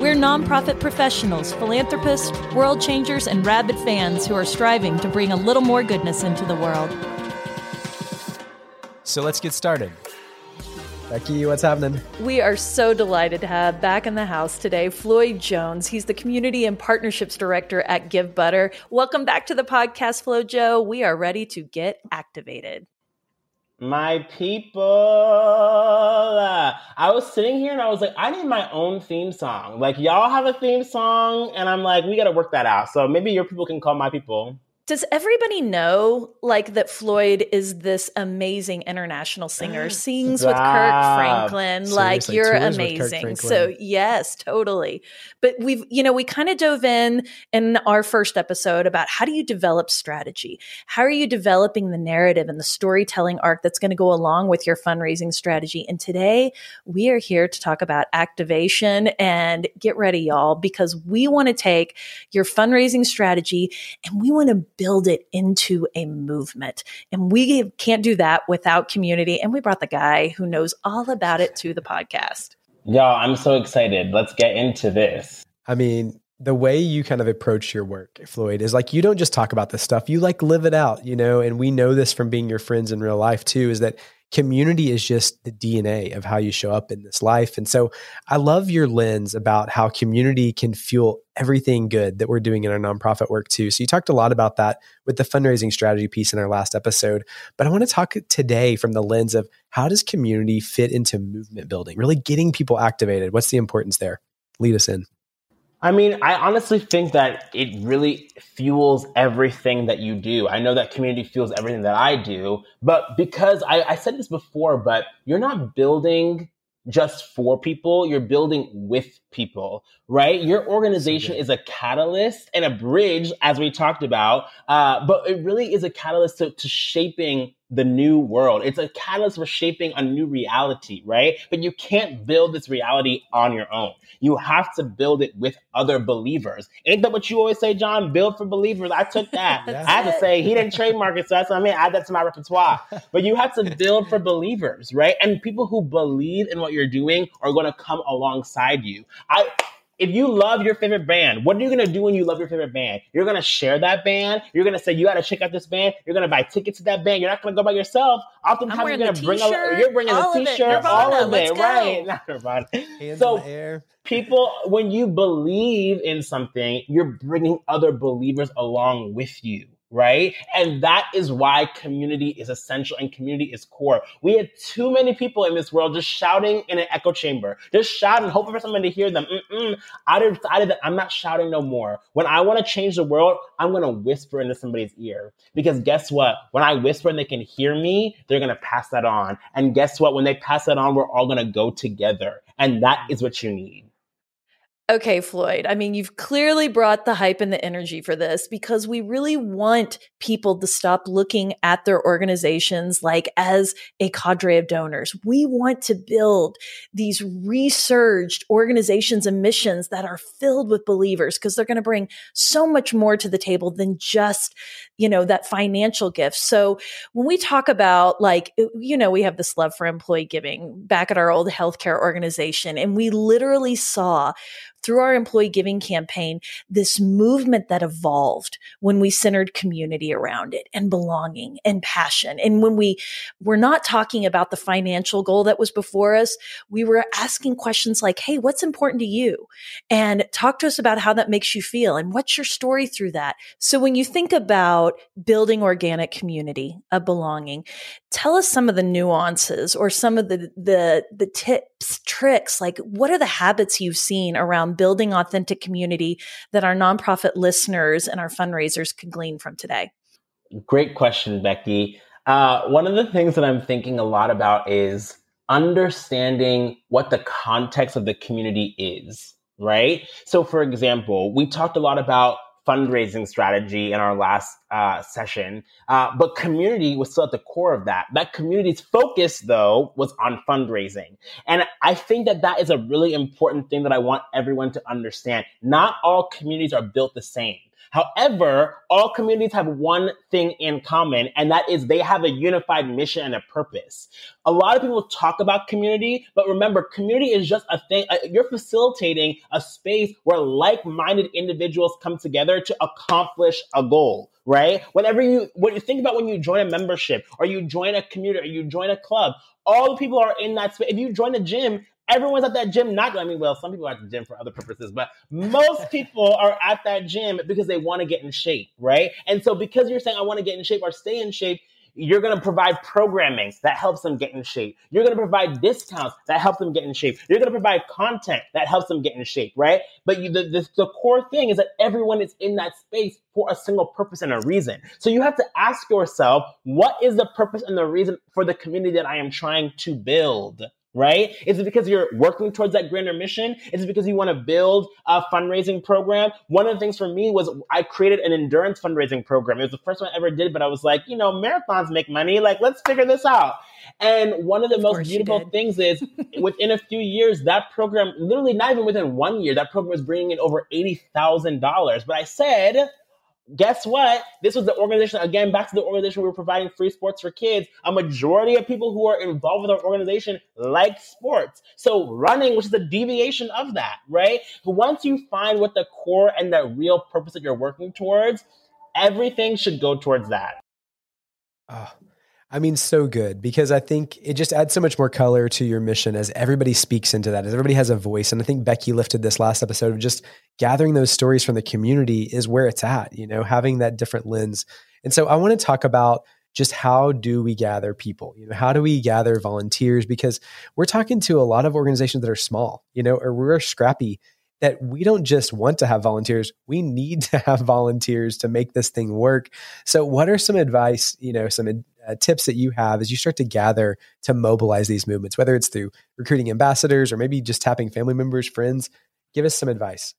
We're nonprofit professionals, philanthropists, world changers, and rabid fans who are striving to bring a little more goodness into the world. So, let's get started. Becky, what's happening? We are so delighted to have back in the house today Floyd Jones. He's the Community and Partnerships Director at Givebutter. Welcome back to the podcast, Flo Joe. We are ready to get activated. My people. Uh, I was sitting here and I was like, I need my own theme song. Like, y'all have a theme song, and I'm like, we got to work that out. So maybe your people can call my people does everybody know like that Floyd is this amazing international singer, sings with Kirk Franklin? Seriously, like you're amazing. So yes, totally. But we've, you know, we kind of dove in in our first episode about how do you develop strategy? How are you developing the narrative and the storytelling arc that's going to go along with your fundraising strategy? And today we are here to talk about activation and get ready, y'all, because we want to take your fundraising strategy and we want to build it into a movement. And we can't do that without community. And we brought the guy who knows all about it to the podcast. Y'all, I'm so excited. Let's get into this. I mean, the way you kind of approach your work, Floyd, is like you don't just talk about this stuff, you like live it out, you know, and we know this from being your friends in real life too, is that community is just the DNA of how you show up in this life. And so I love your lens about how community can fuel everything good that we're doing in our nonprofit work too. So you talked a lot about that with the fundraising strategy piece in our last episode, but I want to talk today from the lens of how does community fit into movement building, really getting people activated? What's the importance there? Lead us in. I mean, I honestly think that it really fuels everything that you do. I know that community fuels everything that I do, but because I, I said this before, but you're not building just for people, you're building with people, right? Your organization is a catalyst and a bridge, as we talked about, uh, but it really is a catalyst to, to shaping the new world. It's a catalyst for shaping a new reality, right? But you can't build this reality on your own. You have to build it with other believers. Ain't that what you always say, Jon? Build for believers. I took that. I had to say he didn't trademark it, so that's what I mean. Add that to my repertoire. But you have to build for believers, right? And people who believe in what you're doing are going to come alongside you. I if you love your favorite band, what are you gonna do when you love your favorite band? You're gonna share that band. You're gonna say you gotta check out this band. You're gonna buy tickets to that band. You're not gonna go by yourself. Oftentimes you're gonna bring a, you're bringing a t-shirt, all of it, right? Not Nirvana. Hands so people, when you believe in something, you're bringing other believers along with you right? And that is why community is essential and community is core. We had too many people in this world just shouting in an echo chamber, just shouting, hoping for someone to hear them. Mm-mm. I decided that I'm not shouting no more. When I want to change the world, I'm going to whisper into somebody's ear. Because guess what? When I whisper and they can hear me, they're going to pass that on. And guess what? When they pass that on, we're all going to go together. And that is what you need. Okay, Floyd. I mean, you've clearly brought the hype and the energy for this because we really want people to stop looking at their organizations like as a cadre of donors. We want to build these resurged organizations and missions that are filled with believers because they're going to bring so much more to the table than just, you know, that financial gift. So when we talk about like, uh, you know, we have this love for employee giving back at our old healthcare organization and we literally saw through our employee giving campaign, this movement that evolved when we centered community around it and belonging and passion. And when we were not talking about the financial goal that was before us, we were asking questions like, Hey, what's important to you? And talk to us about how that makes you feel and what's your story through that. So when you think about building organic community of belonging, tell us some of the nuances or some of the, the, the tips, tricks, like what are the habits you've seen around building authentic community that our nonprofit listeners and our fundraisers can glean from today? Great question, Becky. Uh, one of the things that I'm thinking a lot about is understanding what the context of the community is, right? So, for example, we talked a lot about fundraising strategy in our last uh, session, uh, but community was still at the core of that. That community's focus, though, was on fundraising. And I think that that is a really important thing that I want everyone to understand. Not all communities are built the same. However, all communities have one thing in common, and that is they have a unified mission and a purpose. A lot of people talk about community, but remember, community is just a thing. Uh, you're facilitating a space where like minded individuals come together to accomplish a goal right? Whenever you, when you think about when you join a membership or you join a community or you join a club, all the people are in that space. If you join a gym, everyone's at that gym not i mean well some people are at the gym for other purposes but most people are at that gym because they want to get in shape right and so because you're saying i want to get in shape or stay in shape you're going to provide programming that helps them get in shape. You're going to provide discounts that help them get in shape. You're going to provide content that helps them get in shape, right? But you, the, the, the core thing is that everyone is in that space for a single purpose and a reason. So you have to ask yourself, what is the purpose and the reason for the community that I am trying to build? Right? Is it because you're working towards that grander mission? Is it because you want to build a fundraising program? One of the things for me was I created an endurance fundraising program. It was the first one I ever did, but I was like, you know, marathons make money. Like, let's figure this out. And one of the of most beautiful things is within a few years, that program, literally not even within one year, that program was bringing in over $80,000. But I said, guess what? This was the organization, again, back to the organization we were providing free sports for kids. A majority of people who are involved with our organization like sports. So running, which is a deviation of that, right? Once you find what the core and the real purpose that you're working towards, everything should go towards that. Oh, I mean, so good because I think it just adds so much more color to your mission as everybody speaks into that, as everybody has a voice. And I think Becky lifted this last episode of just gathering those stories from the community is where it's at, you know, having that different lens. And so I want to talk about just how do we gather people? You know, how do we gather volunteers? Because we're talking to a lot of organizations that are small, you know, or we're scrappy that we don't just want to have volunteers we need to have volunteers to make this thing work so what are some advice you know some uh, tips that you have as you start to gather to mobilize these movements, whether it's through recruiting ambassadors or maybe just tapping family members, friends? Give us some advice.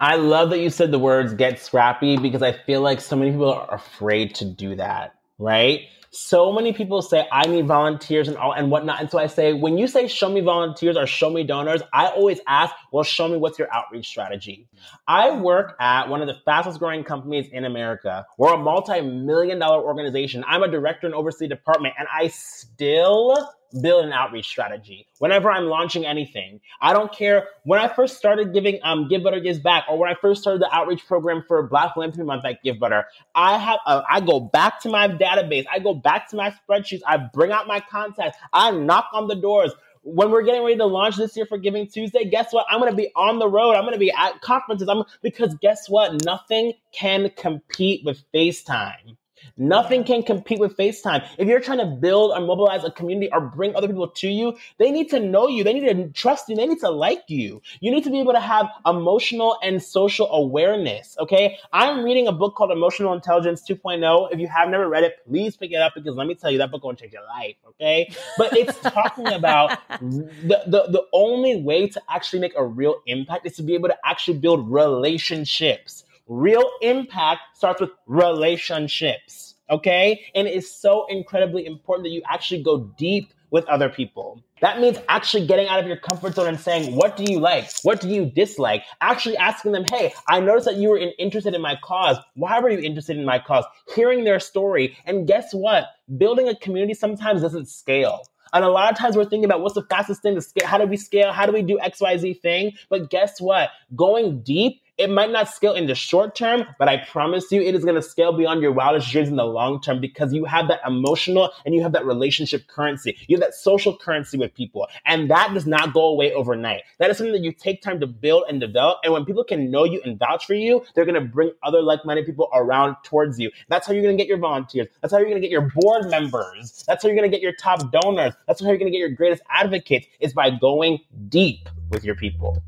I love that you said the words get scrappy because I feel like so many people are afraid to do that, right? so many people say I need volunteers and all and whatnot. And so I say, when you say show me volunteers or show me donors, I always ask, well, show me what's your outreach strategy. I work at one of the fastest growing companies in America. We're a multi-million dollar organization. I'm a director and oversee department, and I still build an outreach strategy whenever I'm launching anything. I don't care when I first started giving um Givebutter Gives Back or when I first started the outreach program for Black Philanthropy Month at Givebutter. I have uh, I go back to my database. I go back to my spreadsheets. I bring out my contacts. I knock on the doors when we're getting ready to launch this year for Giving Tuesday, guess what? I'm going to be on the road. I'm going to be at conferences. I'm because guess what? Nothing can compete with FaceTime. Nothing can compete with FaceTime. If you're trying to build or mobilize a community or bring other people to you, they need to know you. They need to trust you. They need to like you. You need to be able to have emotional and social awareness. Okay. I'm reading a book called Emotional Intelligence 2.0. If you have never read it, please pick it up because let me tell you, that book will change your life. Okay. But it's talking about the, the, the only way to actually make a real impact is to be able to actually build relationships. Real impact starts with relationships. Okay. And it is so incredibly important that you actually go deep with other people. That means actually getting out of your comfort zone and saying, what do you like? What do you dislike? Actually asking them, hey, I noticed that you were in, interested in my cause. Why were you interested in my cause? Hearing their story. And guess what? Building a community sometimes doesn't scale. And a lot of times we're thinking about what's the fastest thing to scale? How do we scale? How do we do XYZ thing? But guess what? Going deep it might not scale in the short term, but I promise you it is going to scale beyond your wildest dreams in the long term because you have that emotional and you have that relationship currency. You have that social currency with people. And that does not go away overnight. That is something that you take time to build and develop. And when people can know you and vouch for you, they're going to bring other like minded people around towards you. That's how you're going to get your volunteers. That's how you're going to get your board members. That's how you're going to get your top donors. That's how you're going to get your greatest advocates is by going deep with your people.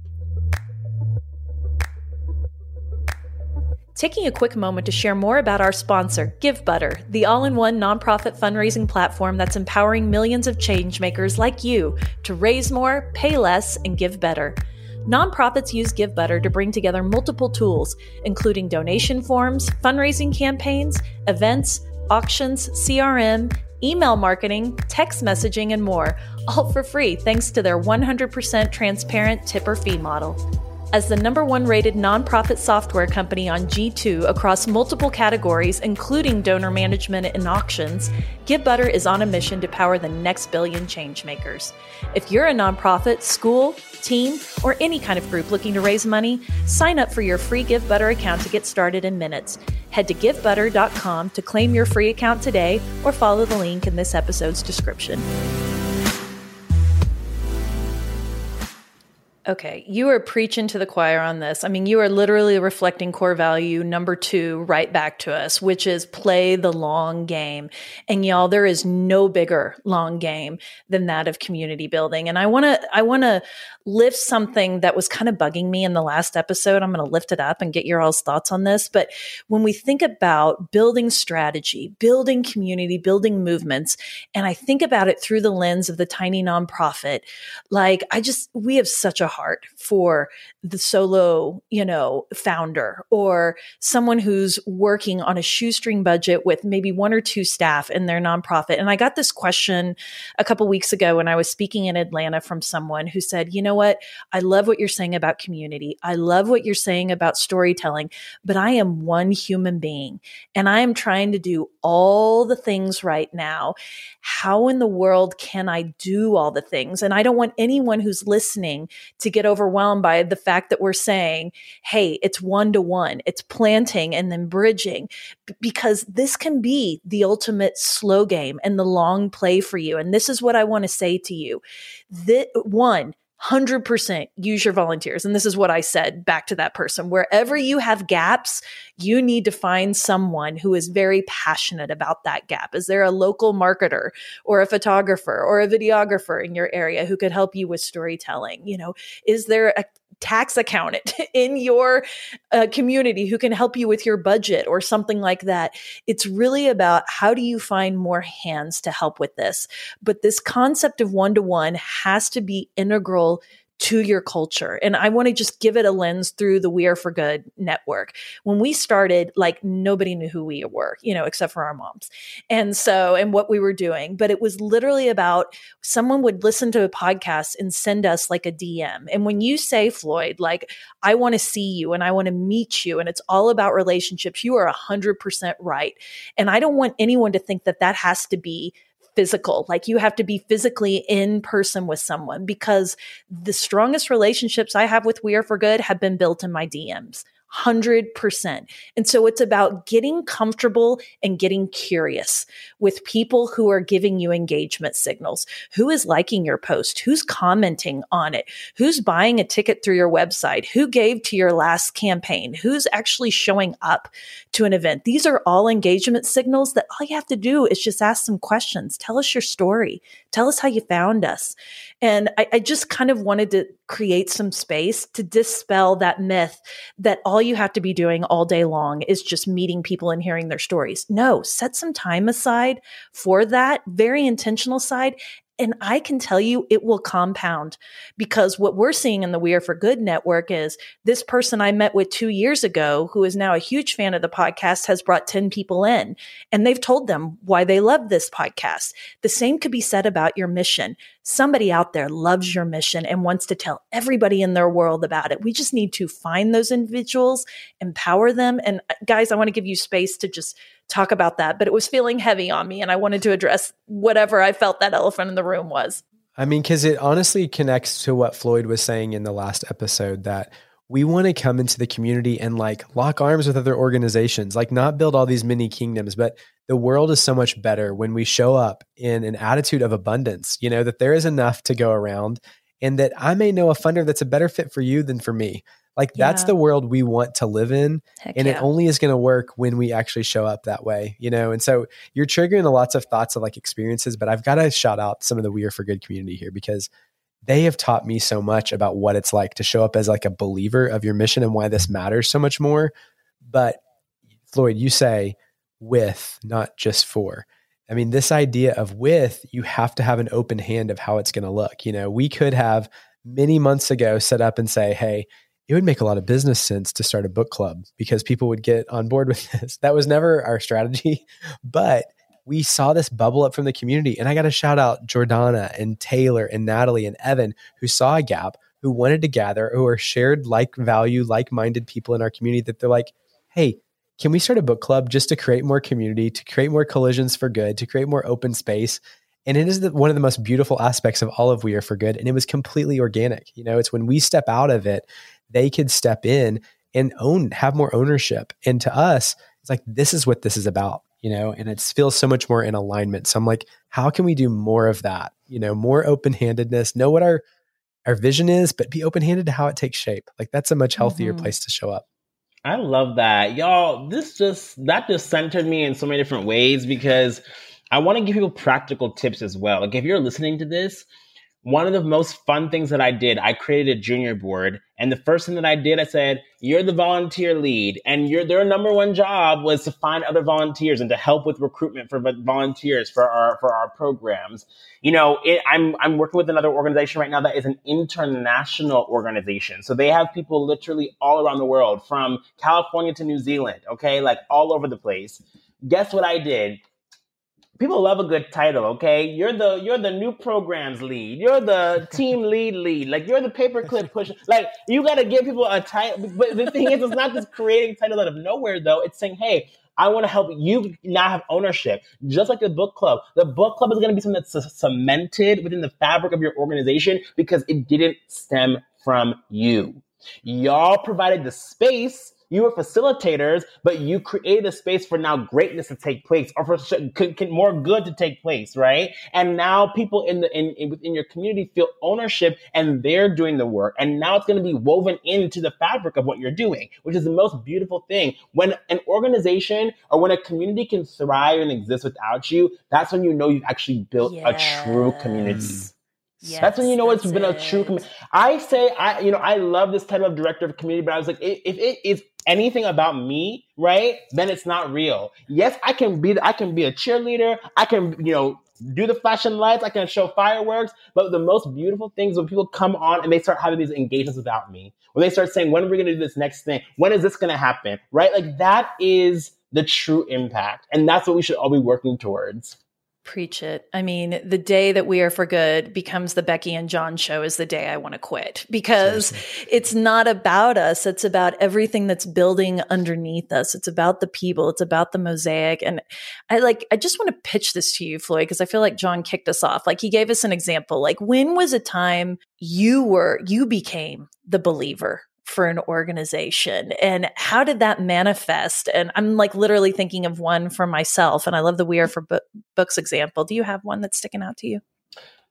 Taking a quick moment to share more about our sponsor, Givebutter, the all in one nonprofit fundraising platform that's empowering millions of changemakers like you to raise more, pay less, and give better. Nonprofits use Givebutter to bring together multiple tools, including donation forms, fundraising campaigns, events, auctions, CRM, email marketing, text messaging, and more, all for free thanks to their 100% transparent tipper fee model. As the number one rated nonprofit software company on G2 across multiple categories, including donor management and auctions, Givebutter is on a mission to power the next billion changemakers. If you're a nonprofit, school, team, or any kind of group looking to raise money, sign up for your free Givebutter account to get started in minutes. Head to givebutter.com to claim your free account today or follow the link in this episode's description. Okay, you are preaching to the choir on this. I mean, you are literally reflecting core value number two right back to us, which is play the long game. And y'all, there is no bigger long game than that of community building. And I want to, I want to lift something that was kind of bugging me in the last episode. I'm going to lift it up and get your all's thoughts on this. But when we think about building strategy, building community, building movements, and I think about it through the lens of the tiny nonprofit, like I just, we have such a heart for the solo, you know, founder or someone who's working on a shoestring budget with maybe one or two staff in their nonprofit. And I got this question a couple weeks ago when I was speaking in Atlanta from someone who said, you know what? I love what you're saying about community. I love what you're saying about storytelling, but I am one human being and I am trying to do all the things right now. How in the world can I do all the things? And I don't want anyone who's listening to get overwhelmed by the fact that we're saying, hey, it's one to one, it's planting and then bridging, because this can be the ultimate slow game and the long play for you. And this is what I want to say to you. That one, 100% use your volunteers. And this is what I said back to that person. Wherever you have gaps, you need to find someone who is very passionate about that gap. Is there a local marketer or a photographer or a videographer in your area who could help you with storytelling? You know, is there a tax accountant in your uh, community who can help you with your budget or something like that. It's really about how do you find more hands to help with this. But this concept of one to one has to be integral to your culture. And I want to just give it a lens through the We Are for Good network. When we started, like nobody knew who we were, you know, except for our moms. And so, and what we were doing. But it was literally about someone would listen to a podcast and send us like a DM. And when you say, Floyd, like, I want to see you and I want to meet you, and it's all about relationships, you are 100% right. And I don't want anyone to think that that has to be physical. Like you have to be physically in person with someone because the strongest relationships I have with We Are for Good have been built in my DMs. 100%. And so it's about getting comfortable and getting curious with people who are giving you engagement signals. Who is liking your post? Who's commenting on it? Who's buying a ticket through your website? Who gave to your last campaign? Who's actually showing up to an event? These are all engagement signals that all you have to do is just ask some questions. Tell us your story. Tell us how you found us. And I, I just kind of wanted to create some space to dispel that myth that all you have to be doing all day long is just meeting people and hearing their stories. No, set some time aside for that very intentional side and I can tell you it will compound because what we're seeing in the We Are for Good network is this person I met with two years ago, who is now a huge fan of the podcast, has brought 10 people in and they've told them why they love this podcast. The same could be said about your mission. Somebody out there loves your mission and wants to tell everybody in their world about it. We just need to find those individuals, empower them. And uh, guys, I want to give you space to just talk about that, but it was feeling heavy on me and I wanted to address whatever I felt that elephant in the room was. I mean, because it honestly connects to what Floyd was saying in the last episode that we want to come into the community and like lock arms with other organizations, like not build all these mini kingdoms, but the world is so much better when we show up in an attitude of abundance, you know, that there is enough to go around and that I may know a funder that's a better fit for you than for me. Like yeah. that's the world we want to live in. Heck and yeah. it only is going to work when we actually show up that way, you know? And so you're triggering lots of thoughts of like experiences, but I've got to shout out some of the We Are for Good community here because they have taught me so much about what it's like to show up as like a believer of your mission and why this matters so much more. But Floyd, you say with, not just for. I mean, this idea of with, you have to have an open hand of how it's going to look. You know, we could have many months ago set up and say, hey, it would make a lot of business sense to start a book club because people would get on board with this. That was never our strategy, but we saw this bubble up from the community. And I got to shout out Jordana and Taylor and Natalie and Evan who saw a gap, who wanted to gather, who are shared like value, like minded people in our community that they're like, hey, can we start a book club just to create more community, to create more collisions for good, to create more open space? And it is the, one of the most beautiful aspects of all of We Are for Good. And it was completely organic. You know, it's when we step out of it they could step in and own, have more ownership. And to us, it's like, this is what this is about, you know, and it feels so much more in alignment. So I'm like, how can we do more of that? You know, more open handedness, know what our, our vision is, but be open handed to how it takes shape. Like that's a much healthier mm-hmm. place to show up. I love that. Y'all, this just, that just centered me in so many different ways because I want to give people practical tips as well. Like if you're listening to this, one of the most fun things that I did, I created a junior board. And the first thing that I did, I said, you're the volunteer lead and your, their number one job was to find other volunteers and to help with recruitment for volunteers for our, for our programs. You know, it, I'm, I'm working with another organization right now that is an international organization. So they have people literally all around the world from California to New Zealand. Okay. Like all over the place. Guess what I did? People love a good title okay? You're the you're the new programs lead. You're the team lead lead. Like you're the paperclip push. Like you got to give people a title. But the thing is it's not just creating title out of nowhere though. It's saying hey I want to help you now have ownership, just like the book club. The book club is going to be something that's cemented within the fabric of your organization because it didn't stem from you. Y'all provided the space you were facilitators, but you created a space for now greatness to take place or for more good to take place, right? And now people in the in, in within your community feel ownership and they're doing the work. And now it's going to be woven into the fabric of what you're doing, which is the most beautiful thing. When an organization or when a community can thrive and exist without you, that's when you know you've actually built yes. a true community. Yes, that's when you know it's been a true. community. I say, I you know, I love this type of director of community, but I was like, if it is anything about me, right, then it's not real. Yes, I can be I can be a cheerleader. I can, you know, do the flashing lights. I can show fireworks. But the most beautiful things when people come on and they start having these engagements without me, when they start saying, when are we going to do this next thing? When is this going to happen? Right? Like that is the true impact. And that's what we should all be working towards. Preach it. I mean, the day that we are for good becomes the Becky and Jon show is the day I want to quit because Seriously. it's not about us. It's about everything that's building underneath us. It's about the people. It's about the mosaic. And I like, I just want to pitch this to you, Floyd, because I feel like Jon kicked us off. Like he gave us an example. Like when was a time you were, you became the believer? For an organization and how did that manifest? And i'm like literally thinking of one for myself and i love the we are for Bo- books example. Do you have one that's sticking out to you?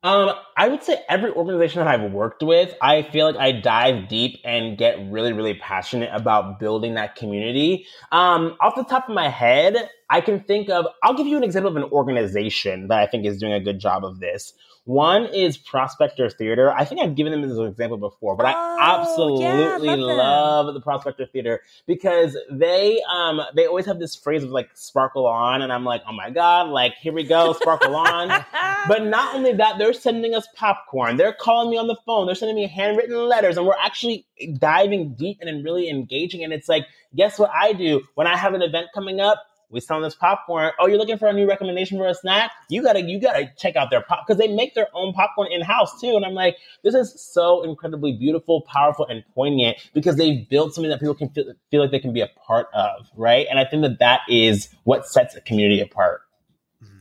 Um, I would say every organization that I've worked with, I feel like I dive deep and get really, really passionate about building that community. Um, off the top of my head, I can think of, I'll give you an example of an organization that I think is doing a good job of this. One is Prospector Theater. I think I've given them as an example before, but oh, I absolutely yeah, love, love, the Prospector Theater because they um they always have this phrase of like sparkle on, and I'm like, oh my god, like here we go, sparkle on. but not only that, they're sending us popcorn. They're calling me on the phone. They're sending me handwritten letters, and we're actually diving deep and really engaging. And it's like, guess what I do when I have an event coming up? We selling this popcorn. Oh, you're looking for a new recommendation for a snack? You gotta you gotta check out their pop because they make their own popcorn in house too. And I'm like, this is so incredibly beautiful, powerful, and poignant because they've built something that people can feel, feel like they can be a part of, right? And I think that that is what sets a community apart.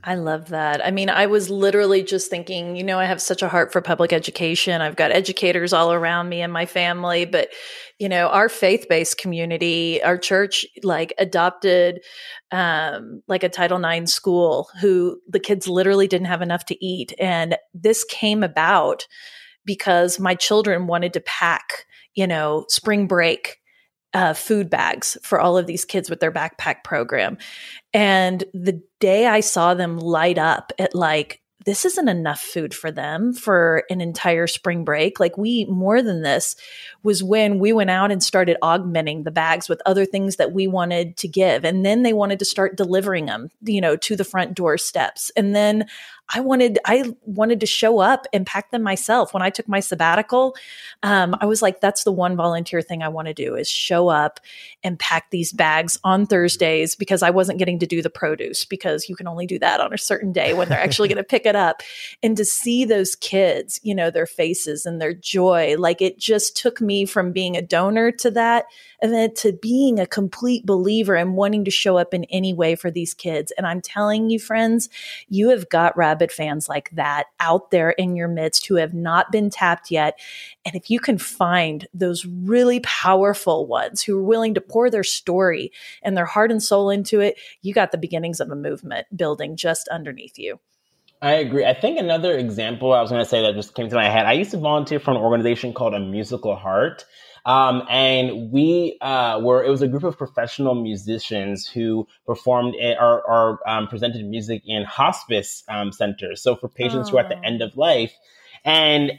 I love that. I mean, I was literally just thinking, you know, I have such a heart for public education. I've got educators all around me and my family, but you know, our faith-based community, our church like adopted um like a Title IX school who the kids literally didn't have enough to eat and this came about because my children wanted to pack, you know, spring break uh, food bags for all of these kids with their backpack program. And the day I saw them light up at like this isn't enough food for them for an entire spring break. Like we more than this was when we went out and started augmenting the bags with other things that we wanted to give. And then they wanted to start delivering them, you know, to the front door steps. And then I wanted I wanted to show up and pack them myself. When I took my sabbatical, um, I was like, that's the one volunteer thing I want to do is show up and pack these bags on Thursdays because I wasn't getting to do the produce because you can only do that on a certain day when they're actually going to pick it up. And to see those kids, you know, their faces and their joy, like it just took me from being a donor to that and then to being a complete believer and wanting to show up in any way for these kids. And I'm telling you, friends, you have got rabid fans like that out there in your midst who have not been tapped yet. And if you can find those really powerful ones who are willing to pour their story and their heart and soul into it, you got the beginnings of a movement building just underneath you. I agree. I think another example I was going to say that just came to my head. I used to volunteer for an organization called A Musical Heart. Um, and we uh, were, it was a group of professional musicians who performed or, or um, presented music in hospice um, centers. So for patients oh. who are at the end of life. And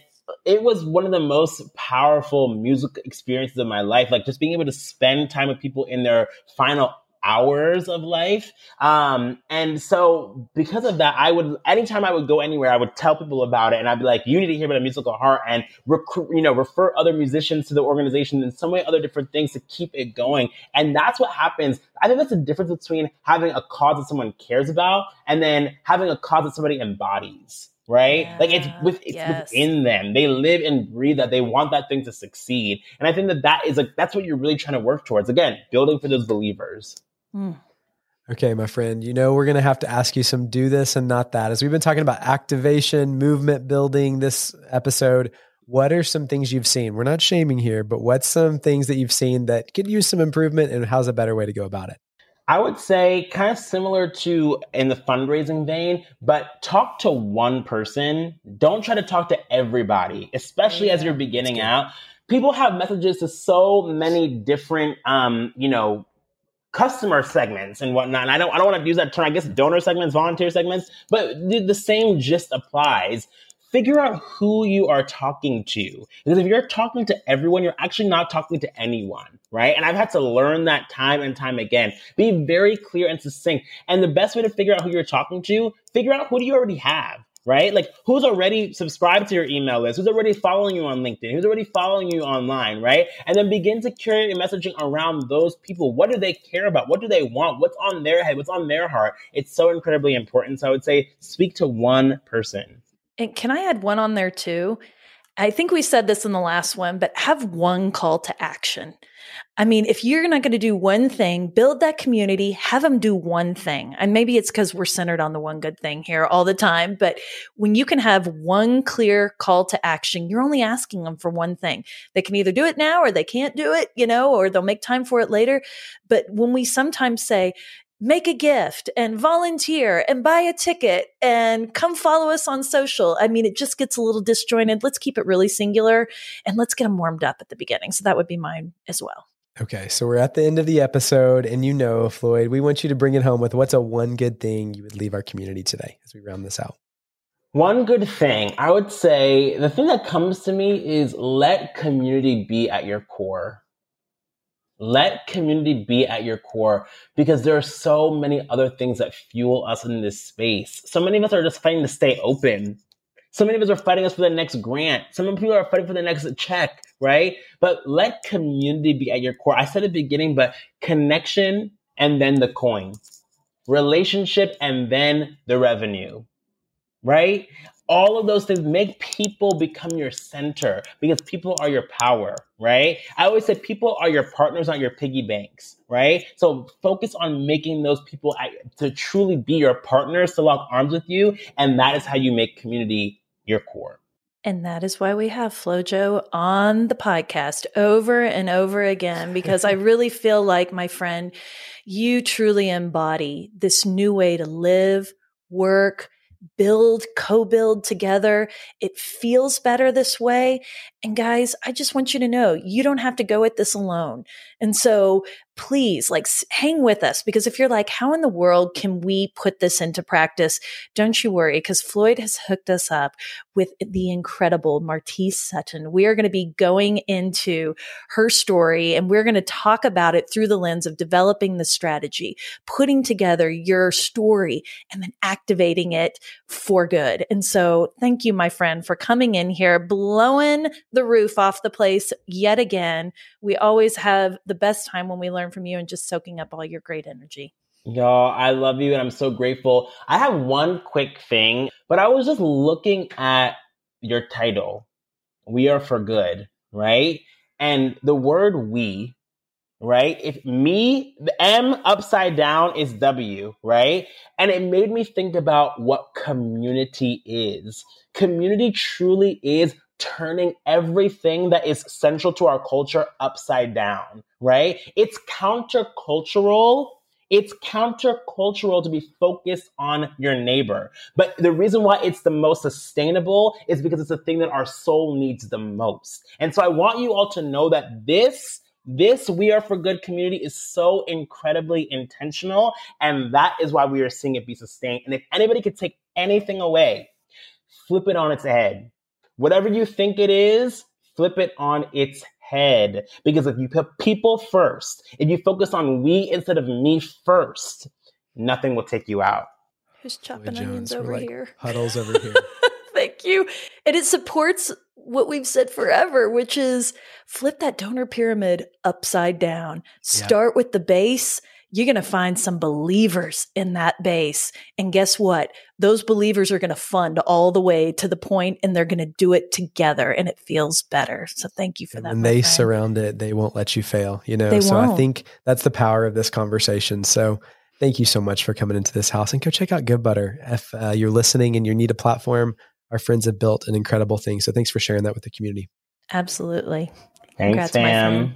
it was one of the most powerful music experiences of my life. Like just being able to spend time with people in their final hours of life. Um, and so because of that, I would, anytime I would go anywhere, I would tell people about it and I'd be like, you need to hear about a musical heart and recruit, you know, refer other musicians to the organization and some way, other different things to keep it going. And that's what happens. I think that's the difference between having a cause that someone cares about and then having a cause that somebody embodies right? Yeah, like it's with it's yes. within them. They live and breathe that they want that thing to succeed, and I think that that is like that's what you're really trying to work towards. Again, building for those believers. Mm. Okay, my friend, you know, we're going to have to ask you some do this and not that. As we've been talking about activation, movement building this episode, what are some things you've seen? We're not shaming here, but what's some things that you've seen that could use some improvement and how's a better way to go about it? I would say kind of similar to in the fundraising vein, but talk to one person. Don't try to talk to everybody, especially as you're beginning out. People have messages to so many different, um, you know, customer segments and whatnot. And I don't I don't want to use that term. I guess donor segments, volunteer segments, but the, the same gist applies. Figure out who you are talking to. Because if you're talking to everyone, you're actually not talking to anyone, right? And I've had to learn that time and time again. Be very clear and succinct. And the best way to figure out who you're talking to, figure out who do you already have right? Like who's already subscribed to your email list, who's already following you on LinkedIn, who's already following you online, right? And then begin to curate your messaging around those people. What do they care about? What do they want? What's on their head? What's on their heart? It's so incredibly important. So I would say speak to one person. And can I add one on there too? I think we said this in the last one, but have one call to action. I mean, if you're not going to do one thing, build that community, have them do one thing. And maybe it's because we're centered on the one good thing here all the time. But when you can have one clear call to action, you're only asking them for one thing. They can either do it now or they can't do it, you know, or they'll make time for it later. But when we sometimes say, make a gift and volunteer and buy a ticket and come follow us on social. I mean, it just gets a little disjointed. Let's keep it really singular and let's get them warmed up at the beginning. So that would be mine as well. Okay, so we're at the end of the episode, and you know, Floyd, we want you to bring it home with what's a one good thing you would leave our community today as we round this out. One good thing, I would say the thing that comes to me is let community be at your core. Let community be at your core because there are so many other things that fuel us in this space. So many of us are just fighting to stay open. So many of us are fighting us for the next grant. Some people are fighting for the next check, right? But let community be at your core. I said at the beginning, but connection and then the coin, relationship and then the revenue, right? All of those things make people become your center because people are your power, right? I always say people are your partners, not your piggy banks, right? So focus on making those people to truly be your partners, to lock arms with you. And that is how you make community your core. And that is why we have Flojo on the podcast over and over again, because I really feel like, my friend, you truly embody this new way to live, work, build, co build together. It feels better this way. And guys, I just want you to know you don't have to go at this alone. And so please like hang with us because if you're like, how in the world can we put this into practice? Don't you worry because Floyd has hooked us up with the incredible Martise Sutton. We are going to be going into her story and we're going to talk about it through the lens of developing the strategy, putting together your story and then activating it for good. And so thank you, my friend, for coming in here, blowing the roof off the place yet again. We always have the best time when we learn from you and just soaking up all your great energy. Y'all, I love you and I'm so grateful. I have one quick thing, but I was just looking at your title, We Are for Good, right? And the word we, right? If me, the M upside down is W, right? And it made me think about what community is. Community truly is turning everything that is central to our culture upside down, right? It's countercultural it's countercultural to be focused on your neighbor. But the reason why it's the most sustainable is because it's the thing that our soul needs the most. And so I want you all to know that this this We Are for Good community is so incredibly intentional. And that is why we are seeing it be sustained. And if anybody could take anything away, flip it on its head. Whatever you think it is, flip it on its head. Because if you put people first, if you focus on we instead of me first, nothing will take you out. Who's chopping onions over like here? Huddles over here. Thank you. And it supports what we've said forever, which is flip that donor pyramid upside down. Start yeah. with the base you're going to find some believers in that base. And guess what? Those believers are going to fund all the way to the point and they're going to do it together and it feels better. So thank you for and that. When they friend. surround it, they won't let you fail, you know? They so won't. I think that's the power of this conversation. So thank you so much for coming into this house and go check out Givebutter. If uh, you're listening and you need a platform, our friends have built an incredible thing. So thanks for sharing that with the community. Absolutely. Thanks, Congrats, fam.